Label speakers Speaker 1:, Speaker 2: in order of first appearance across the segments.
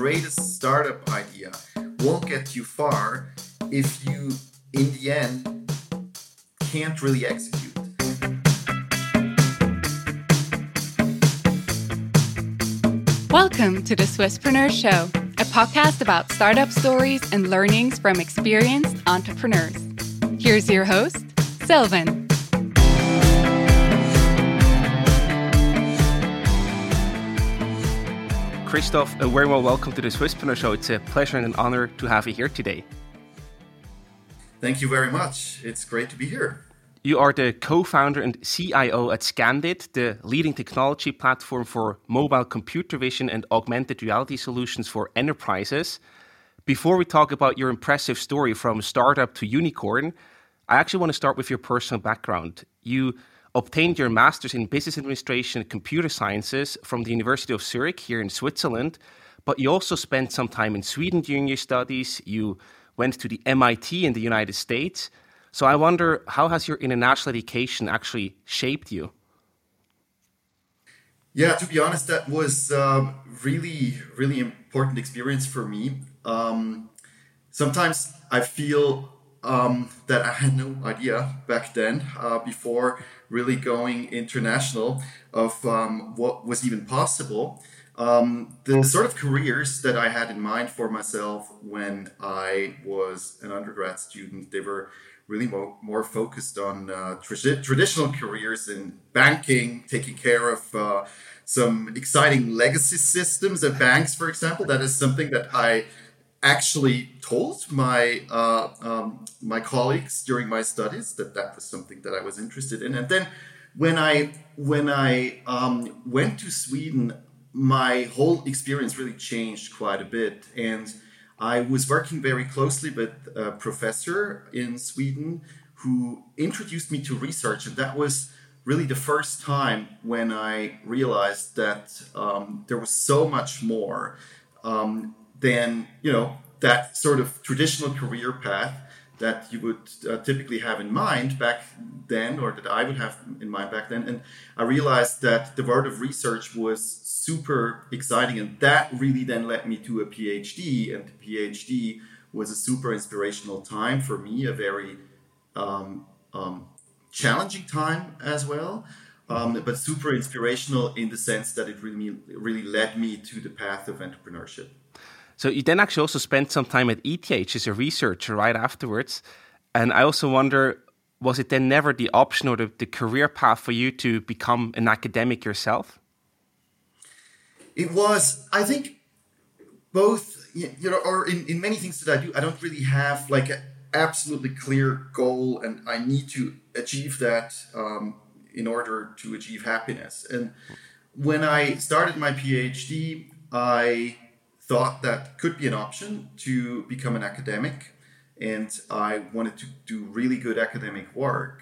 Speaker 1: greatest startup idea won't get you far if you, in the end, can't really execute.
Speaker 2: Welcome to the Swisspreneur Show, a podcast about startup stories and learnings from experienced entrepreneurs. Here's your host, Sylvan.
Speaker 3: Christof, a very well welcome to the Swisspreneur Show. It's a pleasure and an honor to have you here today.
Speaker 1: Thank you very much. It's great to be here.
Speaker 3: You are the co founder and CIO at Scandit, the leading technology platform for mobile computer vision and augmented reality solutions for enterprises. Before we talk about your impressive story from startup to unicorn, I actually want to start with your personal background. You obtained your master's in business administration and computer sciences from the University of Zurich here in Switzerland, but you also spent some time in Sweden during your studies. You went to the MIT in the United States. So I wonder how has your international education actually shaped you?
Speaker 1: Yeah, to be honest, that was um, really, really important experience for me. Um, sometimes I feel um, that I had no idea back then, uh, before really going international, of um, what was even possible. Um, the sort of careers that I had in mind for myself when I was an undergrad student, they were really more, more focused on uh, tra- traditional careers in banking, taking care of uh, some exciting legacy systems at banks, for example. That is something that I actually told my uh, um, my colleagues during my studies that that was something that I was interested in. And then when I when I um, went to Sweden, my whole experience really changed quite a bit. And I was working very closely with a professor in Sweden who introduced me to research, and that was really the first time when I realized that um, there was so much more um, than you know that sort of traditional career path that you would uh, typically have in mind back then, or that I would have in mind back then. And I realized that the world of research was super exciting, and that really then led me to a PhD. And the PhD was a super inspirational time for me, a very um, um, challenging time as well. Um, but super inspirational in the sense that it really really led me to the path of entrepreneurship.
Speaker 3: So you then actually also spent some time at ETH as a researcher right afterwards. And I also wonder, was it then never the option or the, the career path for you to become an academic yourself?
Speaker 1: It was, I think, both, you know, or in, in many things that I do, I don't really have like an absolutely clear goal and I need to achieve that um, in order to achieve happiness. And when I started my PhD, I thought that could be an option to become an academic, and I wanted to do really good academic work.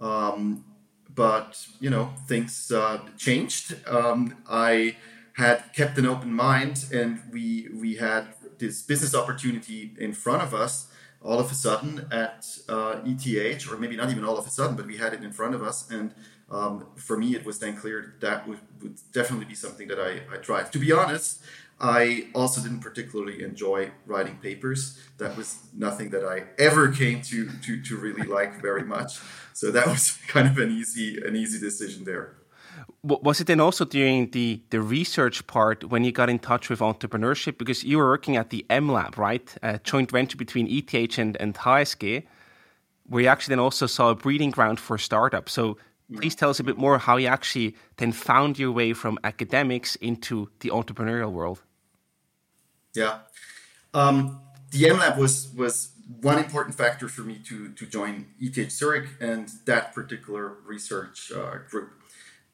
Speaker 1: Um, but you know, things uh, changed. Um, I had kept an open mind, and we we had this business opportunity in front of us all of a sudden at uh, ETH, or maybe not even all of a sudden, but we had it in front of us. And um, for me, it was then clear that, that would, would definitely be something that I, I tried. To be honest, I also didn't particularly enjoy writing papers. That was nothing that I ever came to to, to really like very much. So that was kind of an easy an easy decision there.
Speaker 3: Was it then also during the the research part when you got in touch with entrepreneurship because you were working at the M Lab, right? A joint venture between ETH and and HSG, where you actually then also saw a breeding ground for startups. So please tell us a bit more how you actually then found your way from academics into the entrepreneurial world.
Speaker 1: Yeah. Um, the MLab was was one important factor for me to to join ETH Zurich and that particular research uh, group.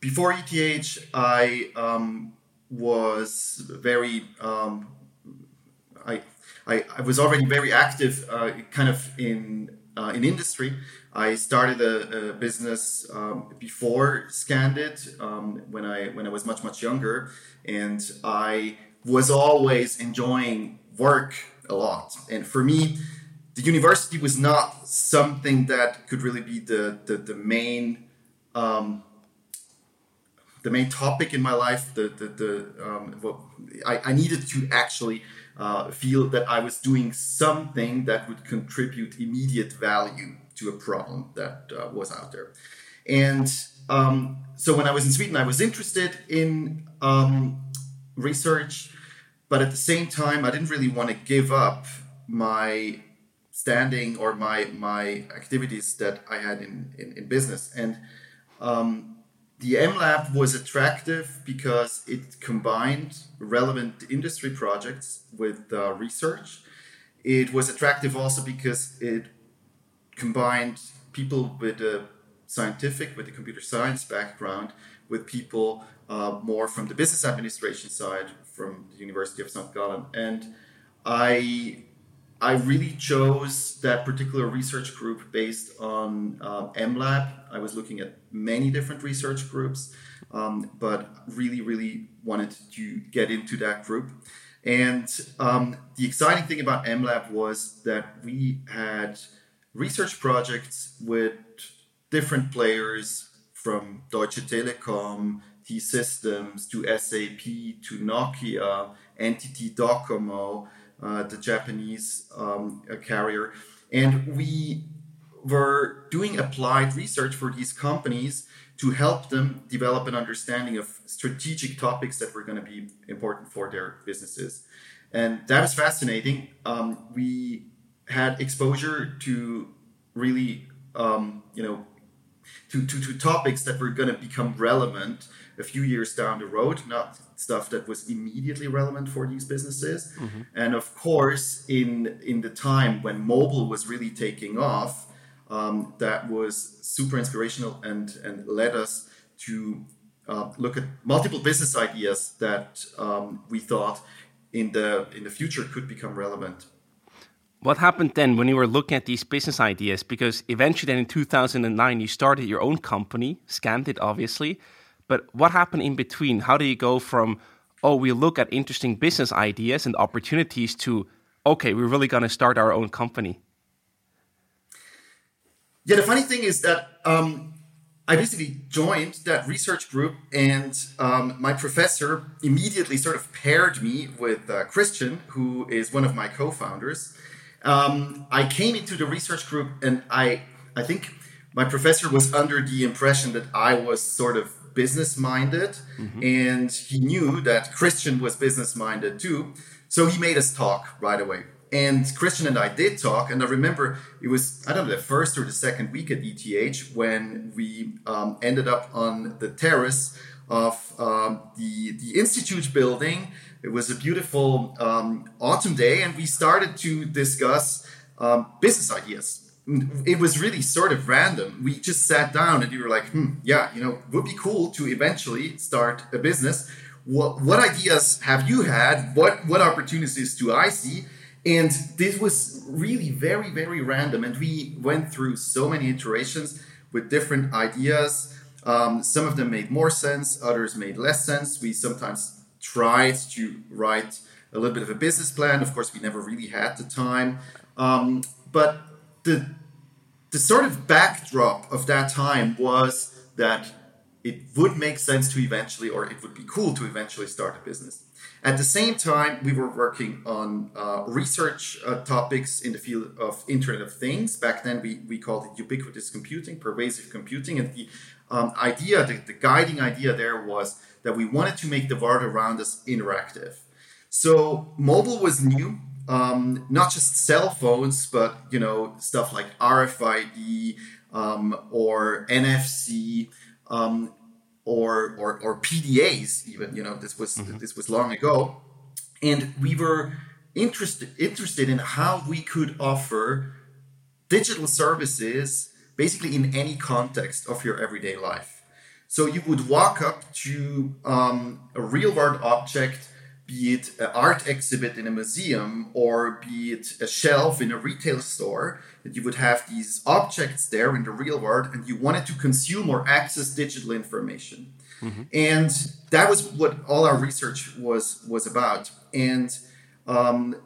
Speaker 1: Before ETH, I um, was very um, I, I, I was already very active, uh, kind of in uh, in industry. I started a, a business um, before Scandit um, when I when I was much much younger, and I was always enjoying work a lot. And for me, the university was not something that could really be the, the, the main um, the main topic in my life. The the, the um, I, I needed to actually uh, feel that I was doing something that would contribute immediate value to a problem that uh, was out there. And um, so when I was in Sweden, I was interested in um, research, but at the same time, I didn't really want to give up my standing or my my activities that I had in in, in business. And um, the M Lab was attractive because it combined relevant industry projects with uh, research. It was attractive also because it combined people with a scientific, with a computer science background, with people uh, more from the business administration side from the University of St. Gallen. And I I really chose that particular research group based on uh, MLab. I was looking at many different research groups, um, but really, really wanted to get into that group. And um, the exciting thing about MLab was that we had research projects with different players from Deutsche Telekom, T Systems to SAP to Nokia, NTT Docomo, uh, the Japanese um, carrier. And we were doing applied research for these companies to help them develop an understanding of strategic topics that were going to be important for their businesses. And that was fascinating. Um, we had exposure to really, um, you know, to, to, to topics that were going to become relevant a few years down the road, not stuff that was immediately relevant for these businesses. Mm-hmm. And of course, in in the time when mobile was really taking off, um, that was super inspirational and and led us to uh, look at multiple business ideas that um, we thought in the in the future could become relevant.
Speaker 3: What happened then when you were looking at these business ideas? Because eventually, then in 2009, you started your own company, Scandit, obviously. But what happened in between? How do you go from, oh, we look at interesting business ideas and opportunities to, okay, we're really going to start our own company?
Speaker 1: Yeah, the funny thing is that um, I basically joined that research group, and um, my professor immediately sort of paired me with uh, Christian, who is one of my co founders. Um, I came into the research group, and I, I think my professor was under the impression that I was sort of business minded, mm-hmm. and he knew that Christian was business minded too. So he made us talk right away. And Christian and I did talk, and I remember it was I don't know the first or the second week at ETH when we um, ended up on the terrace of um, the the institute building. It was a beautiful um, autumn day, and we started to discuss um, business ideas it was really sort of random. We just sat down and you were like, hmm, yeah, you know, would be cool to eventually start a business. What what ideas have you had? What what opportunities do I see? And this was really very very random, and we went through so many iterations with different ideas. Um, some of them made more sense, others made less sense. We sometimes tried to write a little bit of a business plan. Of course, we never really had the time, um, but the the sort of backdrop of that time was that it would make sense to eventually, or it would be cool to eventually start a business. At the same time, we were working on uh, research uh, topics in the field of Internet of Things. Back then, we, we called it ubiquitous computing, pervasive computing. And the um, idea, the, the guiding idea there was that we wanted to make the world around us interactive. So, mobile was new um, not just cell phones, but you know stuff like RFID um, or NFC um, or, or or PDAs. Even you know this was mm-hmm. this was long ago, and we were interested interested in how we could offer digital services basically in any context of your everyday life. So you would walk up to um, a real world object be it an art exhibit in a museum or be it a shelf in a retail store, that you would have these objects there in the real world and you wanted to consume or access digital information. Mm-hmm. And that was what all our research was was about. And um,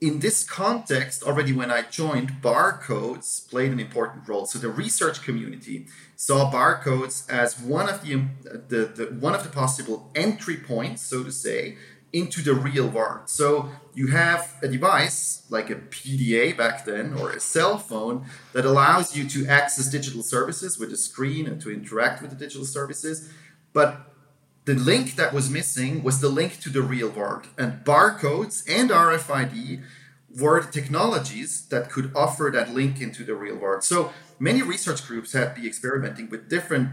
Speaker 1: in this context, already when I joined, barcodes played an important role. So the research community saw barcodes as one of the, the, the one of the possible entry points, so to say, into the real world. So you have a device like a PDA back then or a cell phone that allows you to access digital services with a screen and to interact with the digital services. But the link that was missing was the link to the real world. And barcodes and RFID were the technologies that could offer that link into the real world. So many research groups have been experimenting with different,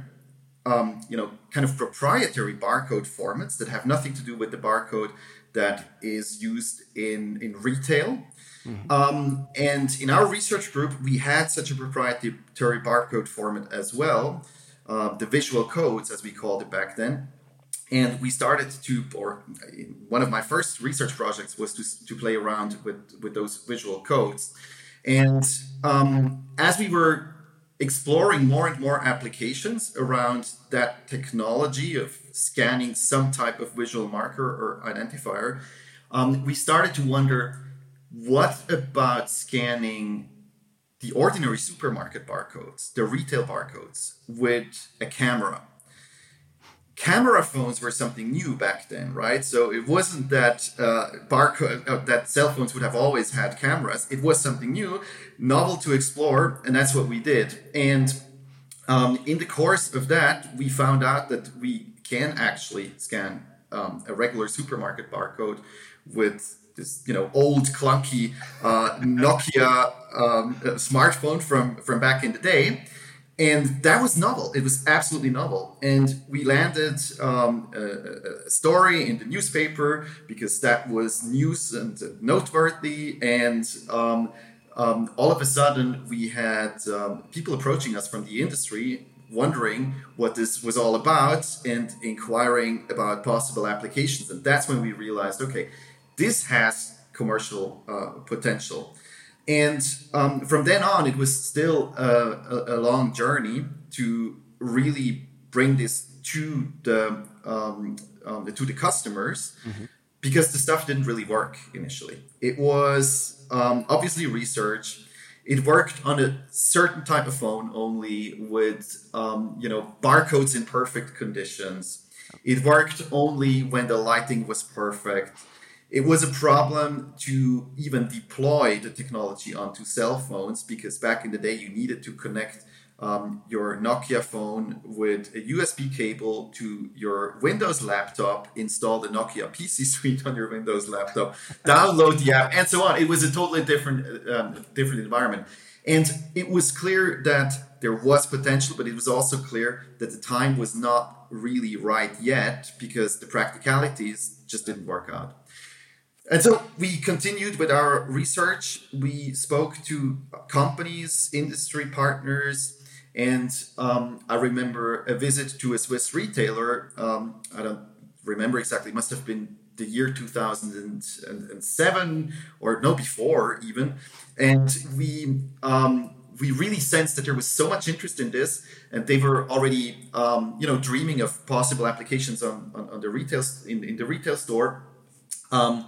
Speaker 1: um, you know, kind of proprietary barcode formats that have nothing to do with the barcode that is used in, in retail. Mm-hmm. Um, and in our research group, we had such a proprietary barcode format as well, uh, the visual codes, as we called it back then and we started to or one of my first research projects was to, to play around with with those visual codes and um, as we were exploring more and more applications around that technology of scanning some type of visual marker or identifier um, we started to wonder what about scanning the ordinary supermarket barcodes the retail barcodes with a camera camera phones were something new back then, right? So it wasn't that uh, barcode uh, that cell phones would have always had cameras. It was something new, novel to explore, and that's what we did. And um, in the course of that, we found out that we can actually scan um, a regular supermarket barcode with this, you know, old clunky uh, Nokia um, smartphone from from back in the day and that was novel. It was absolutely novel. And we landed um, a, a, story in the newspaper because that was news and noteworthy. And um, um, all of a sudden, we had um, people approaching us from the industry wondering what this was all about and inquiring about possible applications. And that's when we realized okay, this has commercial uh, potential. And um, from then on, it was still a, a, a, long journey to really bring this to the um, um, to the customers mm-hmm. because the stuff didn't really work initially. It was um, obviously research. It worked on a certain type of phone only with um, you know barcodes in perfect conditions. It worked only when the lighting was perfect it was a problem to even deploy the technology onto cell phones because back in the day you needed to connect um, your Nokia phone with a USB cable to your Windows laptop, install the Nokia PC suite on your Windows laptop, download the app, and so on. It was a totally different, um, different environment, and it was clear that there was potential, but it was also clear that the time was not really right yet because the practicalities just didn't work out. And so we continued with our research. We spoke to companies, industry partners, and um, I remember a visit to a Swiss retailer. Um, I don't remember exactly, it must have been the year 2007 or no before even. And we um, we really sensed that there was so much interest in this, and they were already um, you know dreaming of possible applications on, on, on the retail in, in the retail store. Um,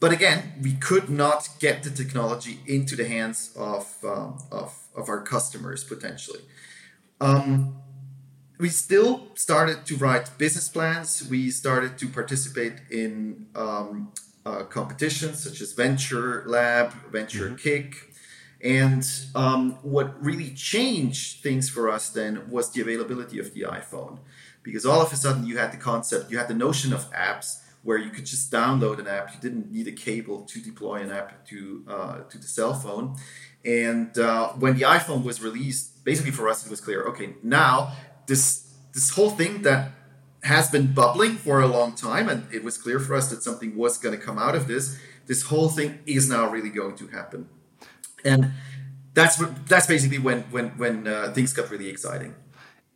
Speaker 1: but again, we could not get the technology into the hands of, um, of, of our customers potentially. Um, we still started to write business plans. We started to participate in um, uh, competitions such as Venture Lab, Venture mm-hmm. Kick. And um, what really changed things for us then was the availability of the iPhone. Because all of a sudden you had the concept, you had the notion of apps where you could just download an app. You didn't need a cable to deploy an app to uh, to the cell phone. And uh, when the iPhone was released, basically for us it was clear. Okay, now this this whole thing that has been bubbling for a long time, and it was clear for us that something was going to come out of this. This whole thing is now really going to happen, and that's that's basically when when when uh, things got really exciting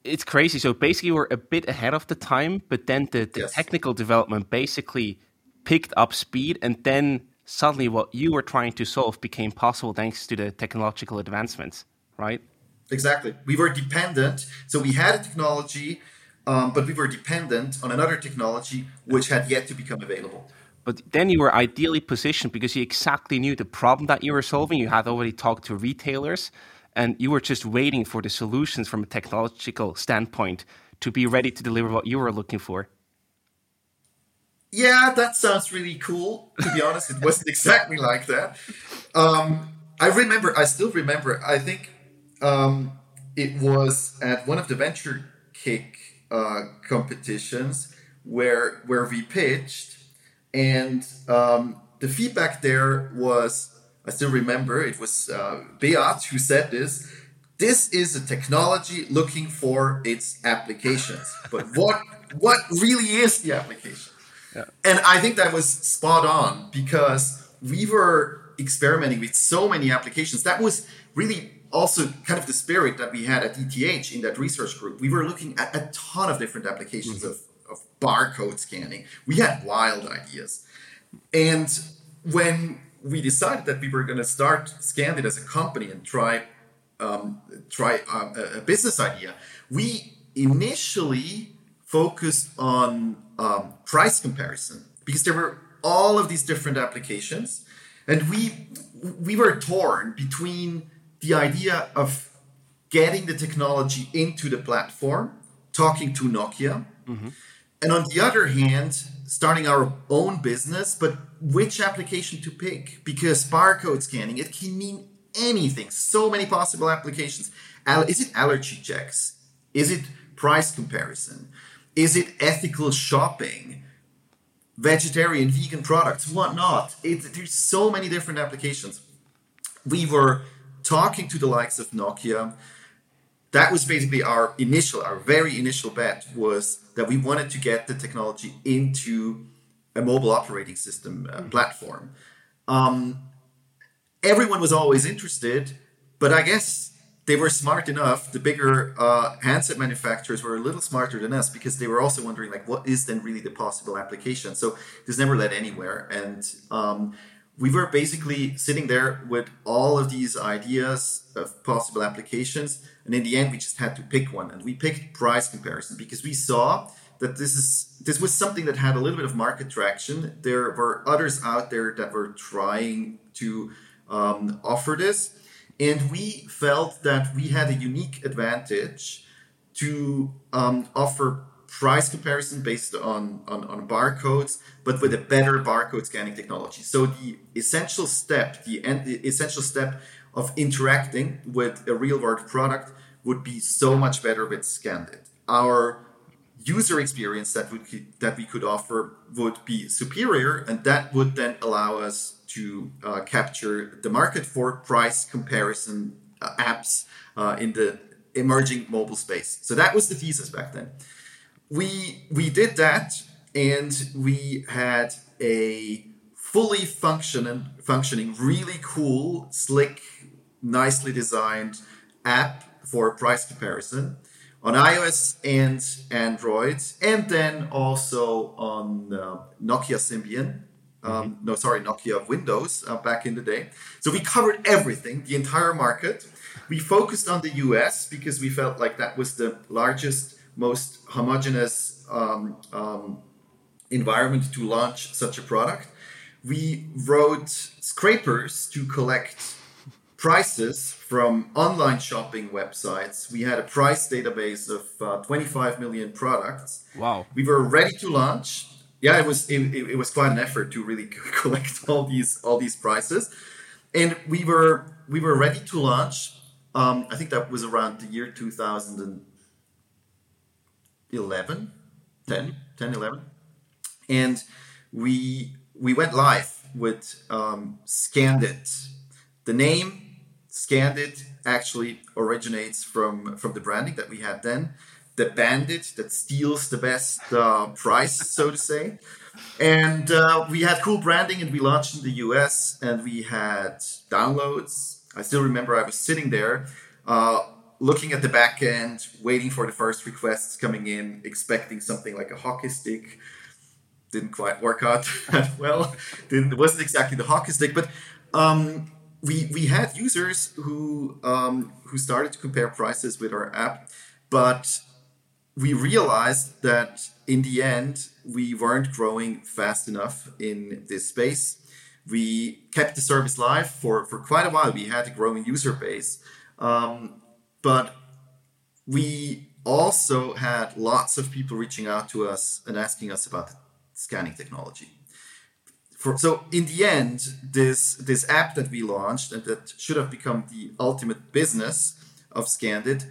Speaker 3: it's crazy. So basically, we're a bit ahead of the time, but then the, the yes. technical development basically picked up speed, and then suddenly what you were trying to solve became possible thanks to the technological advancements, right?
Speaker 1: Exactly. We were dependent. So we had a technology, um, but we were dependent on another technology which had yet to become available.
Speaker 3: But then you were ideally positioned because you exactly knew the problem that you were solving. You had already talked to retailers, and you were just waiting for the solutions from a technological standpoint to be ready to deliver what you were looking for.
Speaker 1: Yeah, that sounds really cool. To be honest, it wasn't exactly like that. Um, I remember, I still remember, I think um, it was at one of the Venture Kick uh, competitions where where we pitched, and um, the feedback there was I still remember it was uh, Beat who said this. This is a technology looking for its applications, but what what really is the application? Yeah. And I think that was spot on because we were experimenting with so many applications. That was really also kind of the spirit that we had at ETH in that research group. We were looking at a ton of different applications mm-hmm. of, of barcode scanning. We had wild ideas. And when we decided that we were going to start Scandit as a company and try um, try um, a, a, business idea, we initially focused on um, price comparison because there were all of these different applications, and we we were torn between the idea of getting the technology into the platform, talking to Nokia, mm-hmm. and on the other hand, starting our own business, but which application to pick? Because barcode scanning, it can mean anything. So many possible applications. Is it allergy checks? Is it price comparison? Is it ethical shopping? Vegetarian, vegan products, whatnot. It, there's so many different applications. We were talking to the likes of Nokia, that was basically our initial, our very initial bet was that we wanted to get the technology into a mobile operating system uh, platform. Um, everyone was always interested, but I guess they were smart enough. The bigger uh, handset manufacturers were a little smarter than us because they were also wondering, like, what is then really the possible application? So this never led anywhere, and um, we were basically sitting there with all of these ideas of possible applications and in the end we just had to pick one and we picked price comparison because we saw that this is this was something that had a little bit of market traction there were others out there that were trying to um, offer this and we felt that we had a unique advantage to um, offer price comparison based on, on, on, barcodes, but with a better barcode scanning technology. So the essential step, the, the essential step of interacting with a real world product would be so much better with Scandit. Our user experience that we could, that we could offer would be superior, and that would then allow us to uh, capture the market for price comparison uh, apps uh, in the emerging mobile space. So that was the thesis back then we we did that, and we had a fully functioning, functioning, really cool, slick, nicely designed app for price comparison on iOS and Android, and then also on uh, Nokia Symbian. Um, mm-hmm. No, sorry, Nokia Windows uh, back in the day. So we covered everything, the entire market. We focused on the US because we felt like that was the largest most homogeneous um, um, environment to launch such a product. We wrote scrapers to collect prices from online shopping websites. We had a price database of uh, 25 million products.
Speaker 3: Wow.
Speaker 1: We were ready to launch. Yeah, it was it, it was quite an effort to really collect all these all these prices, and we were we were ready to launch. Um, I think that was around the year 2011, 10, 10, 11. And we we went live with um, Scandit. The name Scandit actually originates from from the branding that we had then. The bandit that steals the best uh, price, so to say. And uh, we had cool branding, and we launched in the US, and we had downloads. I still remember I was sitting there uh, looking at the back end, waiting for the first requests coming in, expecting something like a hockey stick. Didn't quite work out that well. Didn't, it wasn't exactly the hockey stick, but um, we we had users who um, who started to compare prices with our app, but we realized that in the end, we weren't growing fast enough in this space. We kept the service live for, for quite a while. We had a growing user base. Um, but we also had lots of people reaching out to us and asking us about scanning technology. For, so in the end, this this app that we launched and that should have become the ultimate business of Scandit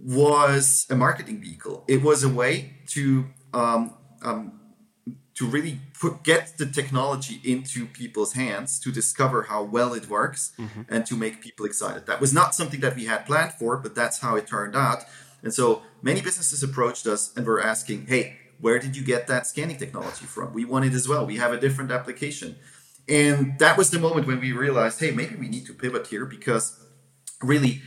Speaker 1: was a marketing vehicle. It was a way to um, um, to really put, get the technology into people's hands to discover how well it works mm-hmm. and to make people excited. That was not something that we had planned for, but that's how it turned out. And so many businesses approached us and were asking, "Hey, where did you get that scanning technology from? We want it as well. We have a different application." And that was the moment when we realized, "Hey, maybe we need to pivot here because really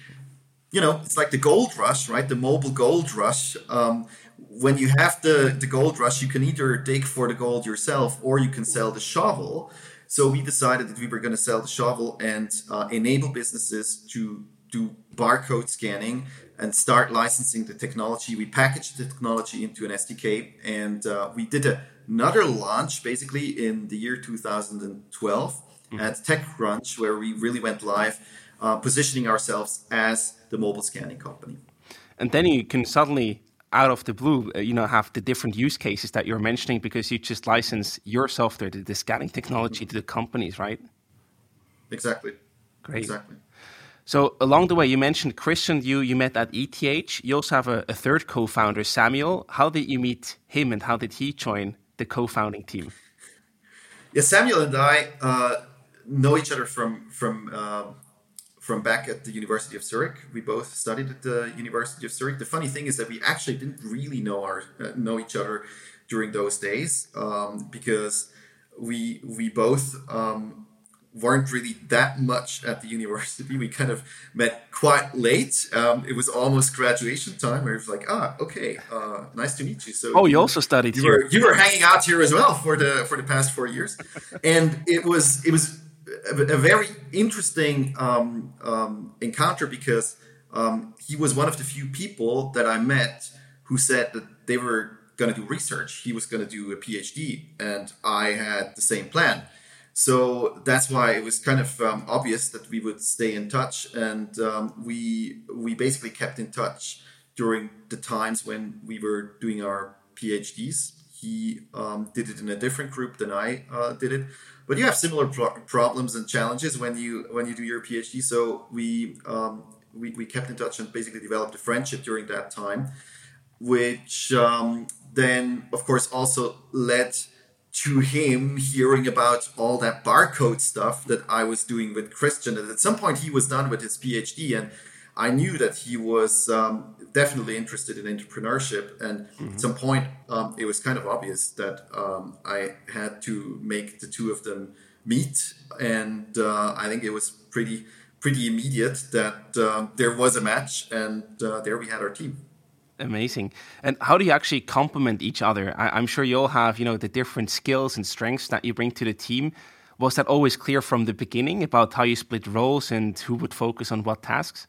Speaker 1: you know, it's like the gold rush, right? The mobile gold rush. Um, when you have the, the gold rush, you can either dig for the gold yourself or you can sell the shovel. So we decided that we were going to sell the shovel and uh, enable businesses to do barcode scanning and start licensing the technology. We packaged the technology into an SDK and uh, we did a, another launch basically in the year 2012 mm-hmm. at TechCrunch, where we really went live, uh, positioning ourselves as the mobile scanning company.
Speaker 3: And then you can suddenly out of the blue, uh, you know, have the different use cases that you're mentioning because you just license your software, the, the scanning technology to the companies, right?
Speaker 1: Exactly.
Speaker 3: Great.
Speaker 1: Exactly.
Speaker 3: So along the way, you mentioned Christian. You you met at ETH. You also have a, a third co-founder, Samuel. How did you meet him, and how did he join the co-founding team?
Speaker 1: Yeah, Samuel and I uh, know each other from from uh, from back at the University of Zurich. We both studied at the University of Zurich. The funny thing is that we actually didn't really know our uh, know each other during those days um, because we we both um, weren't really that much at the university. We kind of met quite late. Um, it was almost graduation time, where it was like, ah, okay, uh, nice to meet you.
Speaker 3: So oh, you also studied
Speaker 1: you
Speaker 3: here.
Speaker 1: Were, you were hanging out here as well for the for the past four years, and it was it was a, a very interesting um, um, encounter because um, he was one of the few people that I met who said that they were going to do research. He was going to do a PhD, and I had the same plan. So that's why it was kind of um, obvious that we would stay in touch, and um, we we basically kept in touch during the times when we were doing our PhDs. He um, did it in a different group than I uh, did it, but you have similar pro- problems and challenges when you when you do your PhD. So we, um, we we kept in touch and basically developed a friendship during that time, which um, then of course also led to him hearing about all that barcode stuff that I was doing with Christian. And at some point he was done with his PhD and I knew that he was um, definitely interested in entrepreneurship. And mm-hmm. at some point, um, it was kind of obvious that um, I had to make the two of them meet. And uh, I think it was pretty pretty immediate that uh, there was a match, and uh, there we had our team.
Speaker 3: Amazing. And how do you actually complement each other? I- I'm sure you all have, you know, the different skills and strengths that you bring to the team. Was that always clear from the beginning about how you split roles and who would focus on what tasks?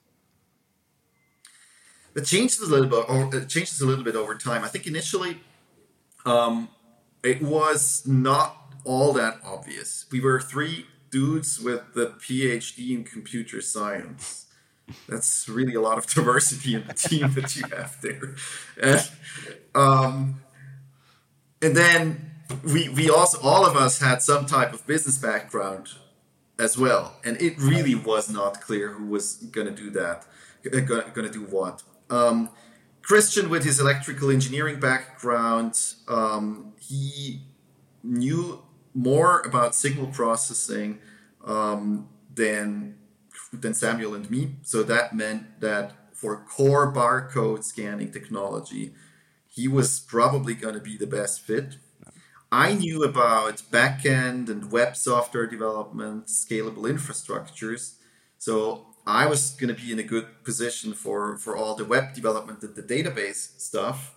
Speaker 1: it changes a little bit. It changes a little bit over time. I think initially, um, it was not all that obvious. We were three dudes with the PhD in computer science. That's really a lot of diversity in the team that you have there. And, um, and then we we also all of us had some type of business background as well, and it really was not clear who was going to do that, going to do what. Um, Christian, with his electrical engineering background, um, he knew more about signal processing um, than than Samuel and me. So that meant that for core barcode scanning technology, he was probably going to be the best fit. I knew about backend and web software development, scalable infrastructures. So I was going to be in a good position for for all the web development and the database stuff.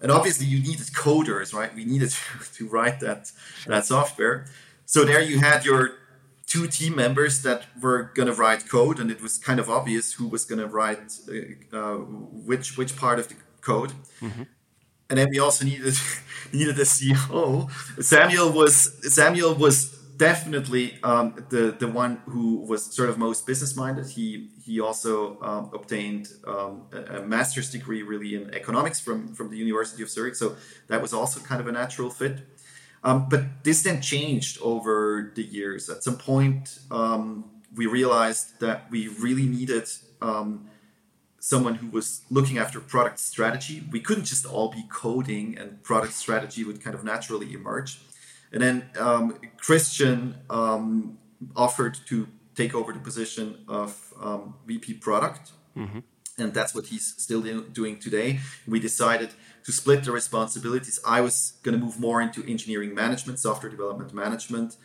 Speaker 1: And obviously, you needed coders, right? We needed to, to write that that software. So there you had your two team members that were going to write code, and it was kind of obvious who was going to write uh, uh, which which part of the code. Mm-hmm. And then we also needed needed a CEO. Samuel was Samuel was definitely um, the the one who was sort of most business minded. He he also um, obtained um, a, a, master's degree really in economics from from the University of Zurich. So that was also kind of a natural fit. Um, but this then changed over the years. At some point, um, we realized that we really needed um, someone who was looking after product strategy. We couldn't just all be coding, and product strategy would kind of naturally emerge. And then um, Christian um, offered to take over the position of um, VP product. Mm-hmm. And that's what he's still doing today. We decided to split the responsibilities. I was going to move more into engineering management, software development management.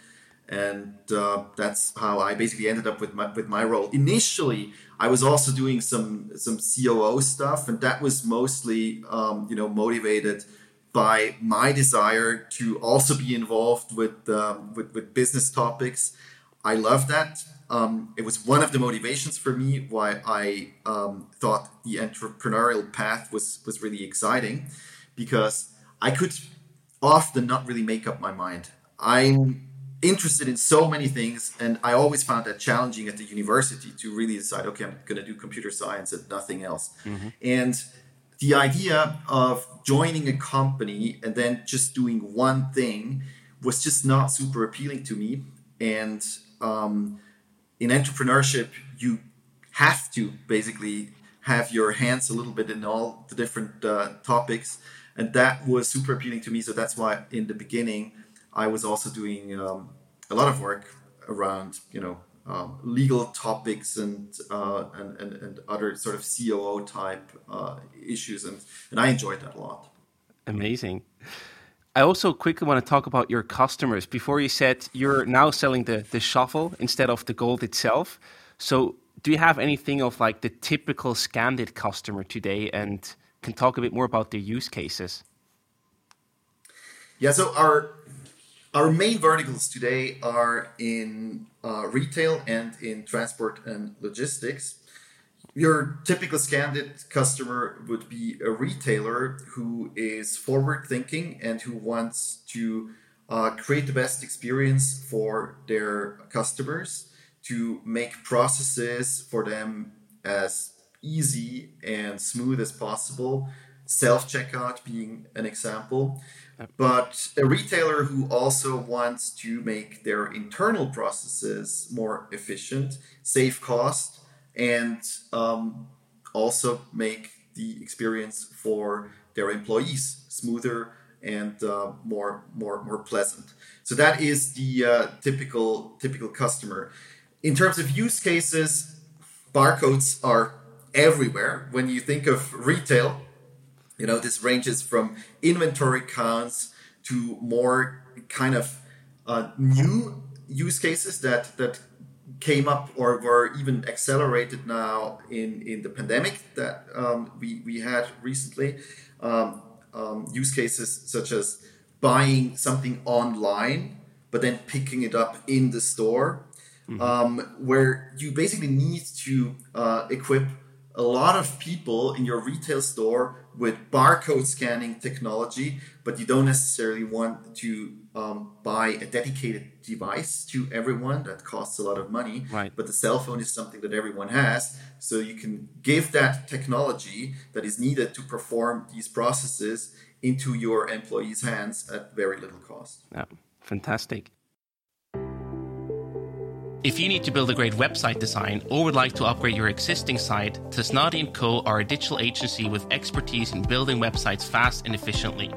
Speaker 1: And uh, that's how I basically ended up with my, with my role. Initially, I was also doing some some COO stuff, and that was mostly um, you know motivated by my desire to also be involved with, um, with, with, business topics. I love that. Um, it was one of the motivations for me why I um, thought the entrepreneurial path was, was really exciting because I could often not really make up my mind. I'm interested in so many things, and I always found that challenging at the university to really decide, okay, I'm going to do computer science and nothing else. Mm-hmm. And the idea of joining a company and then just doing one thing was just not super appealing to me. And um, in entrepreneurship, you have to basically have your hands a little bit in all the different uh, topics. And that was super appealing to me. So that's why in the beginning, I was also doing um, a lot of work around, you know, um, legal topics and, uh, and, and, and other sort of COO type uh, issues, and and I enjoyed that a lot.
Speaker 3: Amazing. I also quickly want to talk about your customers. Before you said you're now selling the the shuffle instead of the gold itself. So do you have anything of like the typical Scandit customer today, and can talk a bit more about their use cases?
Speaker 1: Yeah. So our our main verticals today are in uh, retail and in transport and logistics. Your typical Scandit customer would be a retailer who is forward thinking and who wants to uh, create the best experience for their customers, to make processes for them as easy and smooth as possible, self checkout being an example. But a retailer who also wants to make their internal processes more efficient, save cost, and um, also make the experience for their employees smoother and uh, more more more pleasant. So that is the uh, typical typical customer. In terms of use cases, barcodes are everywhere. When you think of retail, you know, this ranges from inventory counts to more kind of uh, new use cases that that came up or were even accelerated now in in the pandemic that um, we we had recently. Um, um, use cases such as buying something online but then picking it up in the store, mm-hmm. Um, where you basically need to uh, equip a lot of people in your retail store with barcode scanning technology, but you don't necessarily want to um, buy a dedicated device to everyone that costs a lot of money.
Speaker 3: Right.
Speaker 1: But the cell phone is something that everyone has, so you can give that technology that is needed to perform these processes into your employees' hands at very little cost.
Speaker 3: Yeah, fantastic. If you need to build a great website design or would like to upgrade your existing site, Tasnadi & Co. are a digital agency with expertise in building websites fast and efficiently.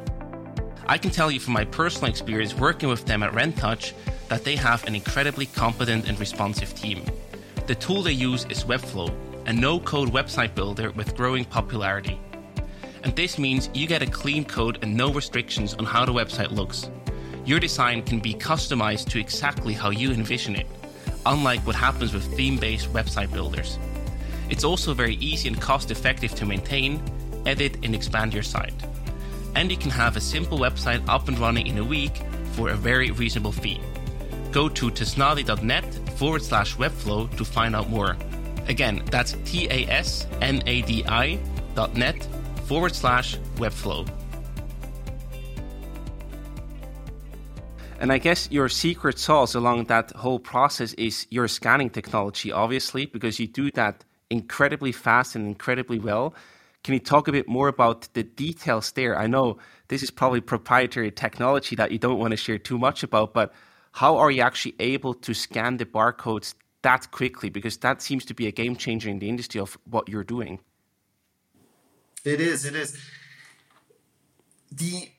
Speaker 3: I can tell you from my personal experience working with them at Rentouch that they have an incredibly competent and responsive team. The tool they use is Webflow, a no-code website builder with growing popularity. And this means you get a clean code and no restrictions on how the website looks. Your design can be customized to exactly how you envision it unlike what happens with theme based website builders. It's also very easy and cost effective to maintain, edit, and expand your site. And you can have a simple website up and running in a week for a very reasonable fee. Go to tasnadi.net forward slash webflow to find out more. Again, that's T A S N A D I dot net forward slash Webflow. And I guess your secret sauce along that whole process is your scanning technology, obviously, because you do that incredibly fast and incredibly well. Can you talk a bit more about the details there? I know this is probably proprietary technology that you don't want to share too much about, but how are you actually able to scan the barcodes that quickly? Because that seems to be a game changer in the industry of what you're doing.
Speaker 1: It is. It is. The,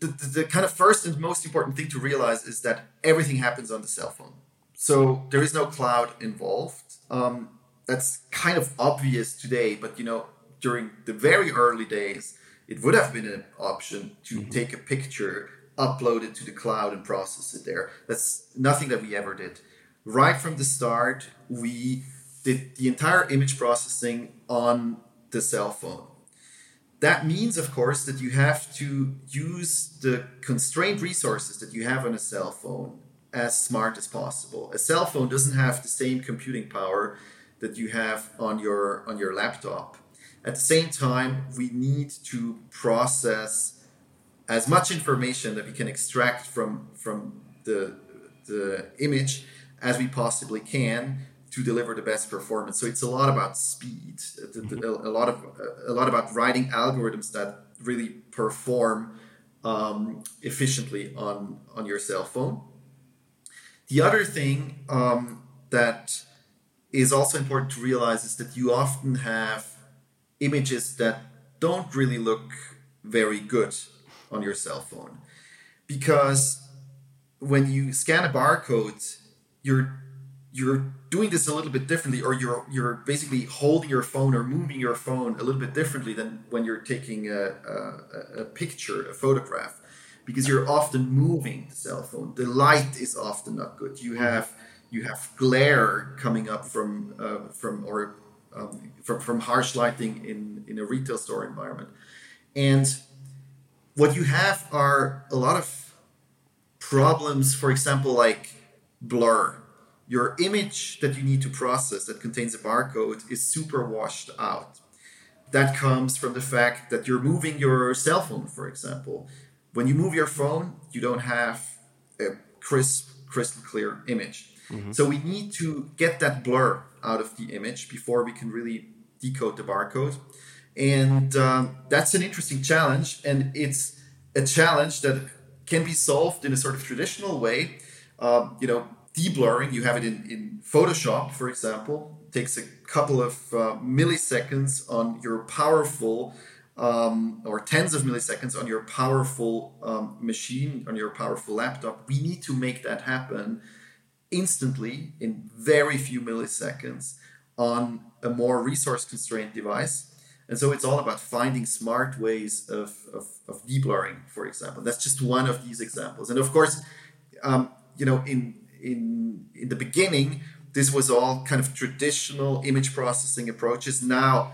Speaker 1: the, the kind of first and most important thing to realize is that everything happens on the cell phone. So there is no cloud involved. Um, that's kind of obvious today, but you know, during the very early days, it would have been an option to mm-hmm. take a picture, upload it to the cloud, and process it there. That's nothing that we ever did. Right from the start, we did the entire image processing on the cell phone. That means, of course, that you have to use the constrained resources that you have on a cell phone as smart as possible. A cell phone doesn't have the same computing power that you have on your on your laptop. At the same time, we need to process as much information that we can extract from from the the image as we possibly can to deliver the best performance. So it's a lot about speed, a lot of a lot about writing algorithms that really perform um, efficiently on on your cell phone. The other thing um, that is also important to realize is that you often have images that don't really look very good on your cell phone. Because when you scan a barcode you're you're doing this a little bit differently or you're you're basically holding your phone or moving your phone a little bit differently than when you're taking a, a, a picture a photograph. Because you're often moving the cell phone. The light is often not good. You have you have glare coming up from uh, from or um, from, from harsh lighting in, in a retail store environment. And what you have are a lot of problems, for example, like blur. Your image that you need to process that contains a barcode is super washed out. That comes from the fact that you're moving your cell phone, for example. When you move your phone, you don't have a crisp, crystal clear image. Mm-hmm. So we need to get that blur out of the image before we can really decode the barcode. And um, that's an interesting challenge. And it's a challenge that can be solved in a sort of traditional way. Um, you know, deblurring, you have it in, in Photoshop, for example, takes a couple of uh, milliseconds on your powerful um, or tens of milliseconds on your powerful um, machine, on your powerful laptop. We need to make that happen instantly in very few milliseconds on a more resource constrained device. And so it's all about finding smart ways of, of, of deblurring, for example. That's just one of these examples. And of course, um, you know, in, in, in the beginning, this was all kind of traditional image processing approaches. Now,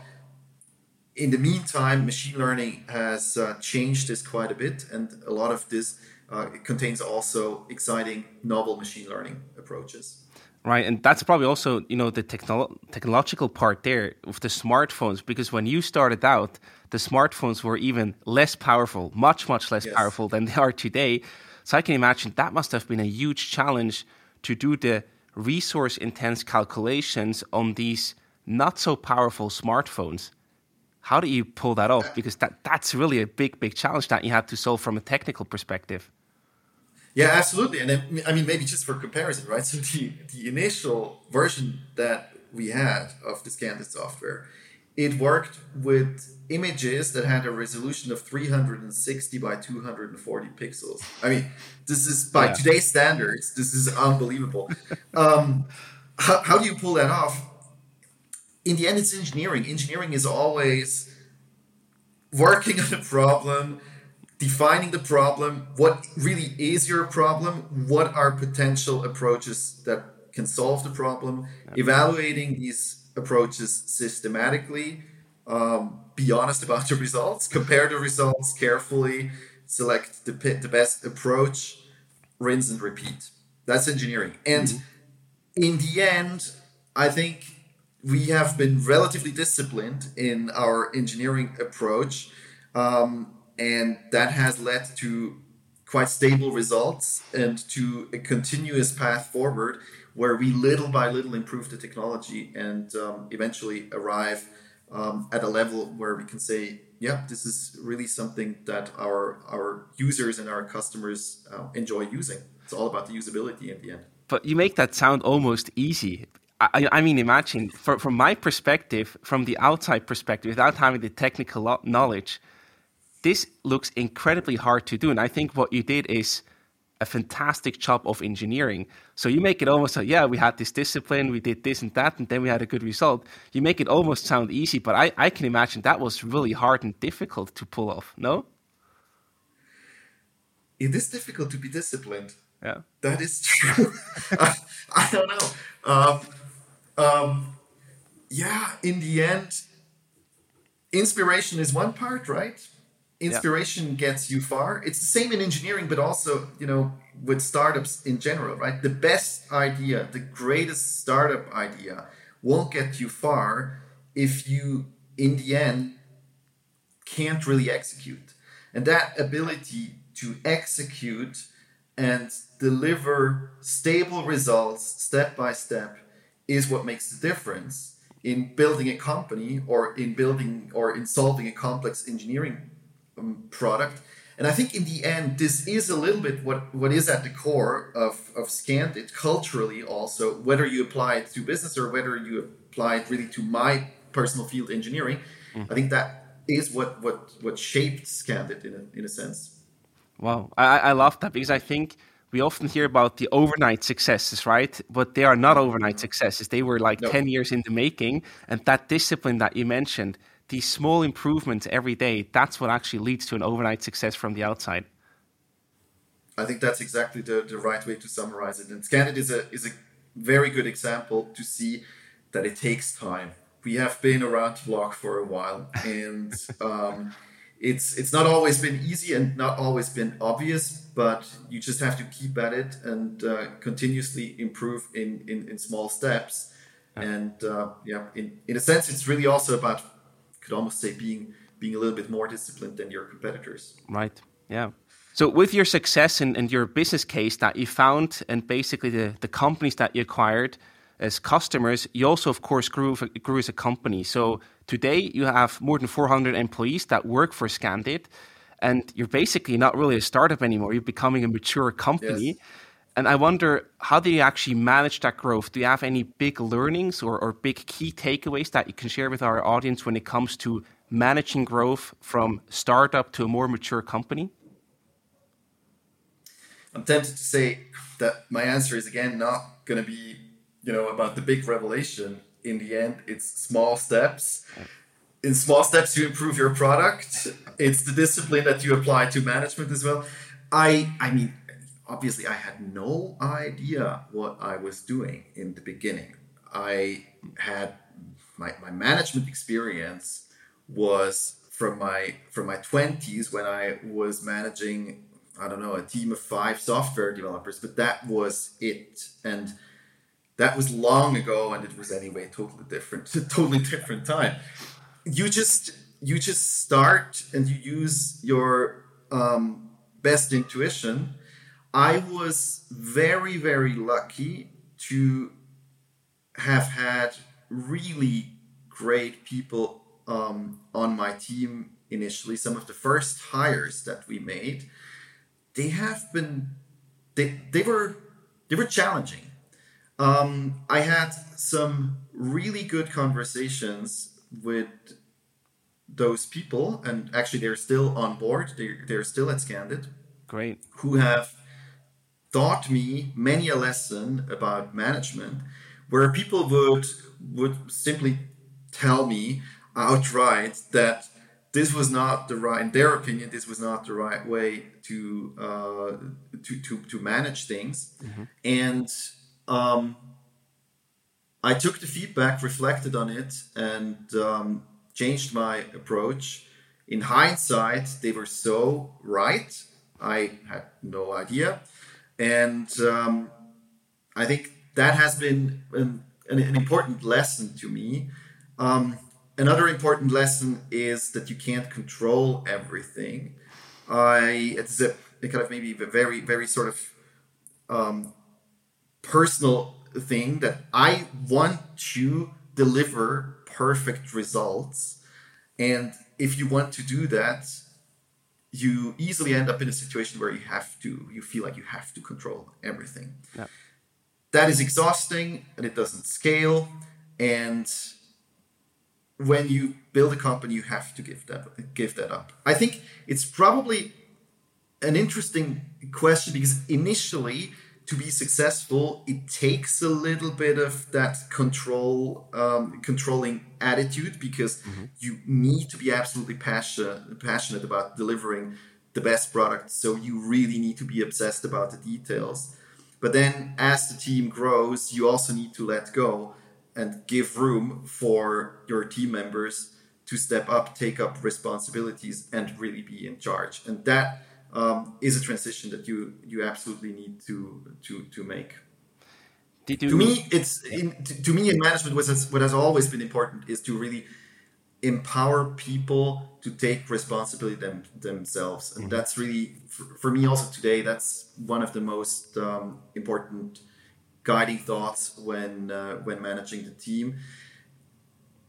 Speaker 1: in the meantime, machine learning has uh, changed this quite a bit, and a lot of this uh, it contains also exciting novel machine learning approaches.
Speaker 3: Right, and that's probably also you know the technolo- technological part there with the smartphones because when you started out, the smartphones were even less powerful, much much less yes. powerful than they are today. So I can imagine that must have been a huge challenge to do the resource intense calculations on these not so powerful smartphones. How do you pull that off? Because that that's really a big big challenge that you have to solve from a technical perspective.
Speaker 1: Yeah, absolutely. And then, I mean, maybe just for comparison, right? So the, the initial version that we had of the Scandit software, it worked with images that had a resolution of 360 by 240 pixels. I mean, this is by yeah. today's standards, this is unbelievable. um, how, how do you pull that off? In the end, it's engineering. Engineering is always working on a problem defining the problem, what really is your problem, what are potential approaches that can solve the problem, evaluating these approaches systematically, um, be honest about the results, compare the results carefully, select the, the best approach, rinse and repeat. That's engineering. And mm-hmm. in the end, I think we have been relatively disciplined in our engineering approach, um, and that has led to quite stable results and to a continuous path forward where we little by little improve the technology and um, eventually arrive um, at a level where we can say, yeah, this is really something that our our users and our customers uh, enjoy using. It's all about the usability in the end.
Speaker 3: But you make that sound almost easy. I, I mean, imagine for, from my perspective, from the outside perspective, without having the technical knowledge, this looks incredibly hard to do. And I think what you did is a fantastic job of engineering. So you make it almost like, yeah, we had this discipline, we did this and that, and then we had a good result. You make it almost sound easy, but I, I can imagine that was really hard and difficult to pull off, no?
Speaker 1: It is difficult to be disciplined.
Speaker 3: Yeah.
Speaker 1: That is true. I, I, don't know. Um, um, yeah, in the end, inspiration is one part, right? Inspiration yeah. gets you far. It's the same in engineering, but also, you know, with startups in general, right? The best idea, the greatest startup idea won't get you far if you, in the end, can't really execute. And that ability to execute and deliver stable results step by step is what makes the difference in building a company or in building or in solving a complex engineering um, product. And I think in the end, this is a little bit what, what is at the core of, of Scandit culturally also, whether you apply it to business or whether you apply it really to my personal field engineering. Mm. I think that is what, what, what shaped Scandit in a, in a sense.
Speaker 3: Wow. I, I love that because I think we often hear about the overnight successes, right? But they are not overnight successes. They were like no. 10 years in the making. And that discipline that you mentioned, these small improvements every day, that's what actually leads to an overnight success from the outside.
Speaker 1: I think that's exactly the, the right way to summarize it. And Scandit is a is a very good example to see that it takes time. We have been around the block for a while, and um, it's it's not always been easy and not always been obvious, but you just have to keep at it and uh, continuously improve in, in, in small steps. And uh, yeah, in, in a sense, it's really also about could almost say being being a little bit more disciplined than your competitors.
Speaker 3: Right. Yeah. So with your success and, and your business case that you found and basically the, the companies that you acquired as customers, you also of course grew grew as a company. So today you have more than 400 employees that work for Scandit and you're basically not really a startup anymore. You're becoming a mature company. Yes. And I wonder, how do you actually manage that growth? Do you have any big learnings or, or big key takeaways that you can share with our audience when it comes to managing growth from startup to a more mature company?
Speaker 1: I'm tempted to say that my answer is again not going to be, you know, about the big revelation. In the end, it's small steps. In small steps, you improve your product. It's the discipline that you apply to management as well. I, I mean, obviously I had no idea what I was doing in the beginning. I had my, my management experience was from my from my 20s when I was managing I don't know a team of five software developers but that was it and that was long ago and it was anyway totally different totally different time you just you just start and you use your um, best intuition I was very, very lucky to have had really great people um, on my team initially. Some of the first hires that we made, they have been, they, they were, they were challenging. Um, I had some really good conversations with those people, and actually they're still on board. They're, they're still at Scandit.
Speaker 3: Great.
Speaker 1: Who have taught me many a lesson about management where people would would simply tell me outright that this was not the right in their opinion this was not the right way to uh, to, to to manage things. Mm-hmm. and um, I took the feedback reflected on it and um, changed my approach. In hindsight they were so right. I had no idea and um, I think that has been an, an, an important lesson to me. Um, another important lesson is that you can't control everything. I it's a, a kind of maybe a very very sort of um, personal thing that I want to deliver perfect results, and if you want to do that, you easily end up in a situation where you have to you feel like you have to control everything.
Speaker 3: Yeah.
Speaker 1: That is exhausting and it doesn't scale and when you build a company, you have to give that give that up. I think it's probably an interesting question because initially, to be successful, it takes a little bit of that control, um, controlling attitude because mm-hmm. you need to be absolutely passionate passionate about delivering the best product. So you really need to be obsessed about the details. But then, as the team grows, you also need to let go and give room for your team members to step up, take up responsibilities, and really be in charge. And that um, is a transition that you you absolutely need to to to make. To me, it's in, to, to, me in management what has, what has always been important is to really empower people to take responsibility them, themselves, and mm-hmm. that's really for, for, me also today. That's one of the most um, important guiding thoughts when uh, when managing the team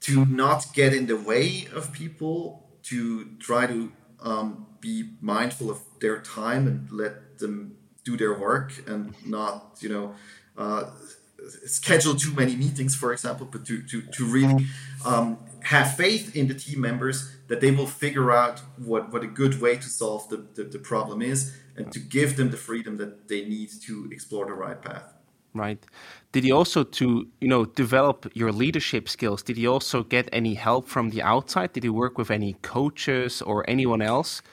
Speaker 1: to not get in the way of people to try to um, be mindful of their time and let them do their work and not you know uh, schedule too many meetings for example but to, to, to really um, have faith in the team members that they will figure out what, what a good way to solve the, the, the problem is and to give them the freedom that they need to explore the right path
Speaker 3: right? Did you also to you know develop your leadership skills? Did you also get any help from the outside? Did you work with any coaches or anyone else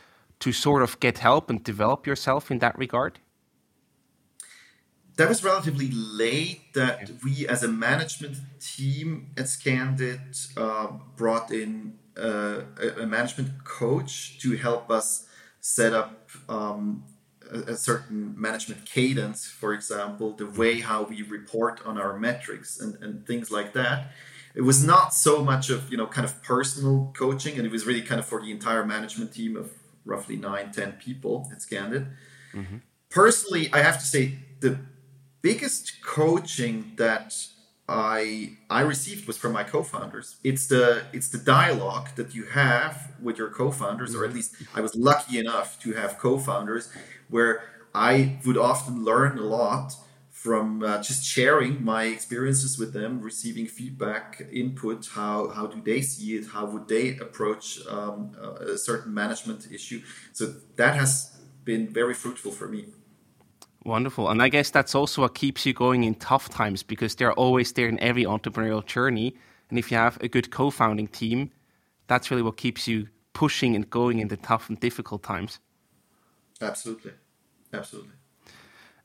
Speaker 3: to sort of get help and develop yourself in that regard?
Speaker 1: That was relatively late. That we, as a management team at Scandit, uh, brought in uh, a management coach to help us set up um, a, a, certain management cadence, for example, the way how we report on our metrics and, and things like that. It was not so much of, you know, kind of personal coaching, and it was really kind of for the entire management team of roughly nine, ten people at Scandit. Mm-hmm. Personally, I have to say the biggest coaching that I I received was from my co-founders. It's the it's the dialogue that you have with your co-founders, or at mm-hmm. least I was lucky enough to have co-founders where I would often learn a lot from uh, just sharing my experiences with them, receiving feedback, input. How how do they see it? How would they approach um, a certain management issue? So that has been very fruitful for me.
Speaker 3: Wonderful. And I guess that's also what keeps you going in tough times because they're always there in every entrepreneurial journey. And if you have a good co founding team, that's really what keeps you pushing and going in the tough and difficult times.
Speaker 1: Absolutely. Absolutely.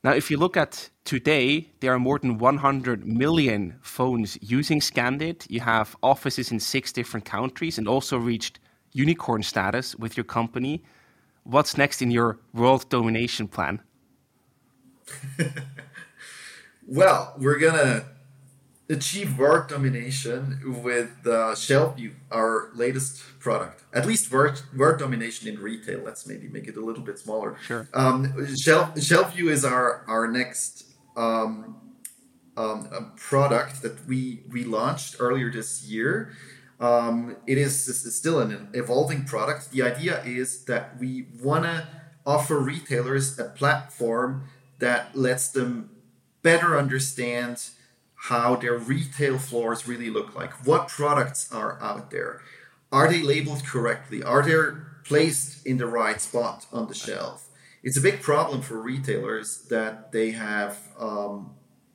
Speaker 3: Now, if you look at today, there are more than 100 million phones using Scandit. You have offices in six different countries and also reached unicorn status with your company. What's next in your world domination plan?
Speaker 1: well, we're going to achieve world domination with uh, ShelfView, our latest product. At least world, world domination in retail. Let's maybe make it a little bit smaller.
Speaker 3: Sure.
Speaker 1: Um, Shelf, ShelfView is our our next um, um, product that we we launched earlier this year. Um, it is, is still an evolving product. The idea is that we want to offer retailers a platform that lets them better understand how their retail floors really look like. What products are out there? Are they labeled correctly? Are they placed in the right spot on the shelf? It's a big problem for retailers that they have um,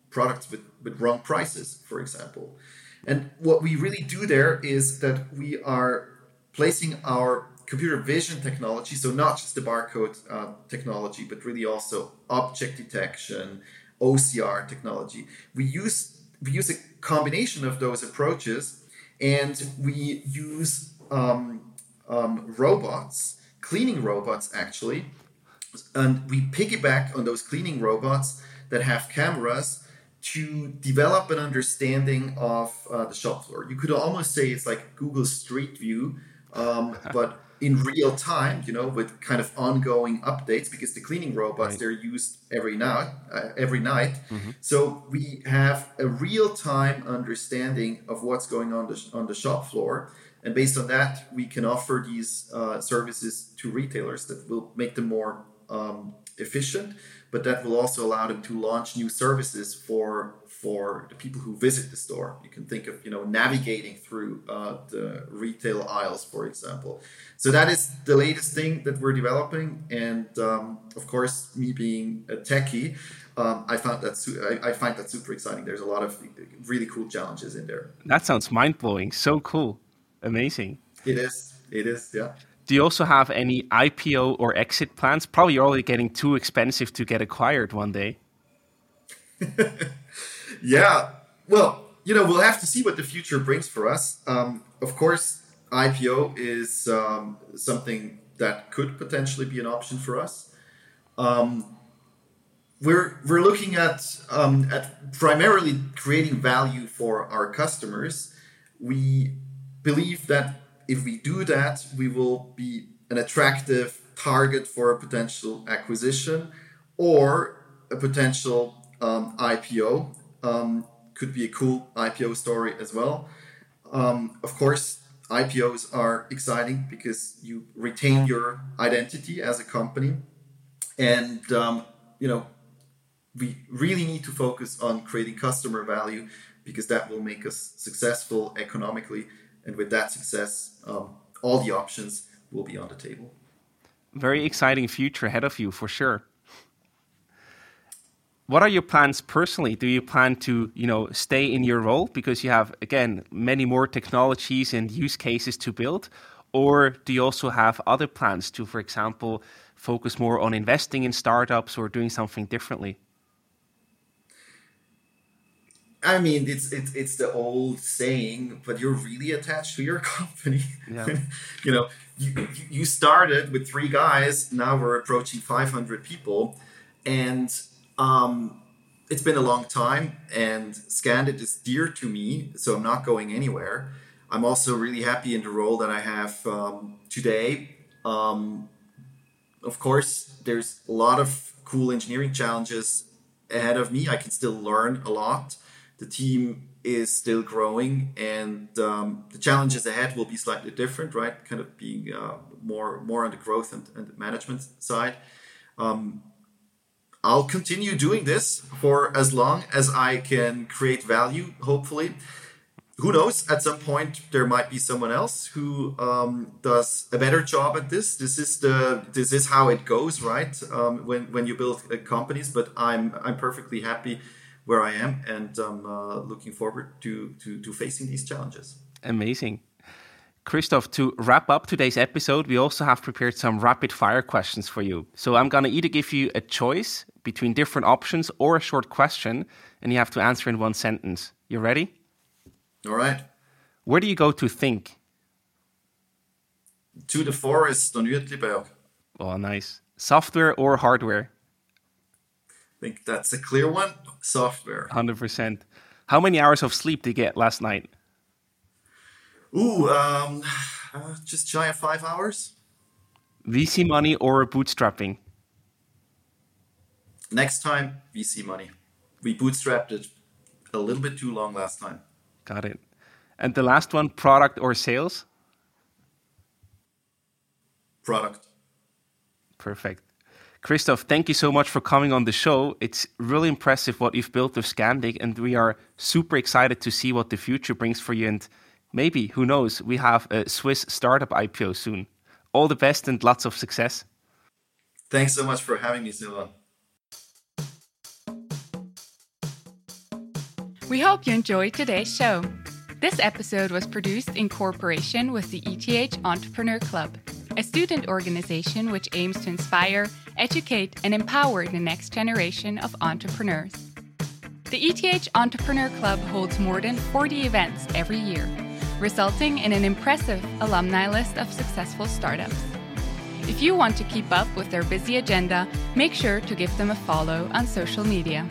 Speaker 1: products with, with wrong prices, for example. And what we really do there is that we are placing our computer vision technology, so not just the barcode uh, technology, but really also object detection, OCR technology. We use we use a combination of those approaches and we use um, um, robots, cleaning robots actually, and we piggyback on those cleaning robots that have cameras to develop an understanding of uh, the shop floor. You could almost say it's like Google Street View, um, but in real time, you know, with kind of ongoing updates because the cleaning robots right. they're used every night, uh, every night. Mm-hmm. So we have a real time understanding of what's going on the, on the shop floor, and based on that, we can offer these uh, services to retailers that will make them more um, efficient, but that will also allow them to launch new services for for the people who visit the store. You can think of you know navigating through uh, the retail aisles, for example. So that is the latest thing that we're developing, and um, of course, me being a techie. Um, I found that su- I, I, find that super exciting. There's a lot of really cool challenges in there.
Speaker 3: That sounds mind blowing. So cool, amazing.
Speaker 1: It is. It is. Yeah.
Speaker 3: Do you also have any IPO or exit plans? Probably you're already getting too expensive to get acquired one day.
Speaker 1: yeah. Well, you know, we'll have to see what the future brings for us. Um, of course, IPO is um, something that could potentially be an option for us. Um, we're we're looking at um, at primarily creating value for our customers. We believe that if we do that, we will be an attractive target for a potential acquisition or a potential um, IPO um, could be a cool IPO story as well. Um, of course, IPOs are exciting because you retain your identity as a company, and um, you know we really need to focus on creating customer value because that will make us successful economically, and with that success, um, all the options will be on the table.
Speaker 3: Very exciting future ahead of you for sure what are your plans personally? Do you plan to, you know, stay in your role because you have again many more technologies and use cases to build, or do you also have other plans to, for example, focus more on investing in startups or doing something differently?
Speaker 1: I mean, it's it's it's the old saying, but you're really attached to your company. Yeah. you know, you you started with three guys. Now we're approaching 500 people, and um, it's been a long time, and Scandit is dear to me, so I'm not going anywhere. I'm also really happy in the role that I have um, today. Um, of course, there's a lot of cool engineering challenges ahead of me. I can still learn a lot. The team is still growing, and um, the challenges ahead will be slightly different, right? Kind of being uh, more more on the growth and, and management side. Um, I'll continue doing this for as long as I can create value, hopefully. Who knows? At some point, there might be someone else who um, does a better job at this. This is the this is how it goes, right? Um, when when you build uh, companies, but I'm I'm perfectly happy where I am, and I'm uh, looking forward to, to to facing these challenges.
Speaker 3: Amazing. Christof, to wrap up today's episode, we also have prepared some rapid fire questions for you. So I'm going to either give you a choice between different options or a short question, and you have to answer in one sentence. You ready?
Speaker 1: All right.
Speaker 3: Where do you go to think?
Speaker 1: To the forest on Uetliberg.
Speaker 3: Oh, nice. Software or hardware?
Speaker 1: I think that's a clear one. Software.
Speaker 3: 100%. How many hours of sleep did you get last night?
Speaker 1: Ooh, um, uh, just shy of five hours.
Speaker 3: VC money or bootstrapping?
Speaker 1: Next time, VC money. We bootstrapped it a little bit too long last time.
Speaker 3: Got it. And the last one, product or sales?
Speaker 1: Product.
Speaker 3: Perfect. Christof, thank you so much for coming on the show. It's really impressive what you've built with Scandit, and we are super excited to see what the future brings for you. And maybe, who knows, we have a Swiss startup IPO soon. All the best and lots of success.
Speaker 1: Thanks so much for having me, Silvan.
Speaker 2: We hope you enjoyed today's show. This episode was produced in cooperation with the ETH Entrepreneur Club, a student organization which aims to inspire, educate, and empower the next generation of entrepreneurs. The ETH Entrepreneur Club holds more than 40 events every year resulting in an impressive alumni list of successful startups. If you want to keep up with their busy agenda, make sure to give them a follow on social media.